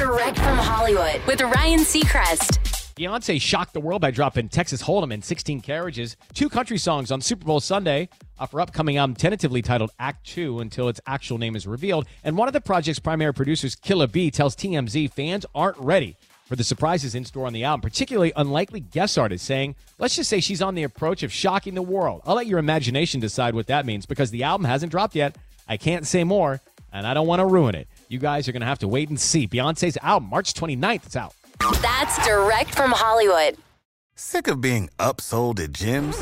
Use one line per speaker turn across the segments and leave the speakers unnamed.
Direct from Hollywood with Ryan Seacrest.
Beyonce shocked the world by dropping Texas Hold'em in 16 carriages, two country songs on Super Bowl Sunday off her upcoming album tentatively titled Act 2 until its actual name is revealed. And one of the project's primary producers, Killah B, tells TMZ fans aren't ready for the surprises in store on the album, particularly unlikely guest artists, saying, let's just say she's on the approach of shocking the world. I'll let your imagination decide what that means because the album hasn't dropped yet. I can't say more, and I don't want to ruin it. You guys are going to have to wait and see. Beyonce's album, March 29th, it's out.
That's direct from Hollywood.
Sick of being upsold at gyms?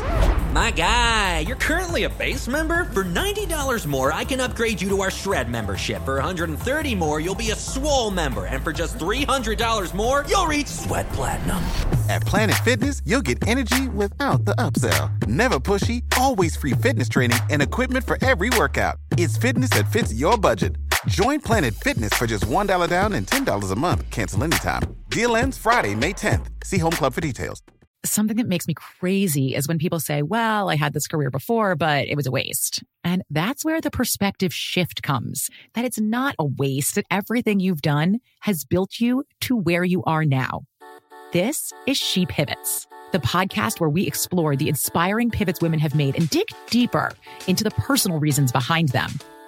My guy, you're currently a base member. For $90 more, I can upgrade you to our Shred membership. For $130 more, you'll be a Swole member. And for just $300 more, you'll reach Sweat Platinum.
At Planet Fitness, you'll get energy without the upsell. Never pushy, always free fitness training and equipment for every workout. It's fitness that fits your budget. Join Planet Fitness for just $1 down and $10 a month. Cancel anytime. Deal ends Friday, May 10th. See Home Club for details.
Something that makes me crazy is when people say, well, I had this career before, but it was a waste. And that's where the perspective shift comes that it's not a waste, that everything you've done has built you to where you are now. This is She Pivots, the podcast where we explore the inspiring pivots women have made and dig deeper into the personal reasons behind them.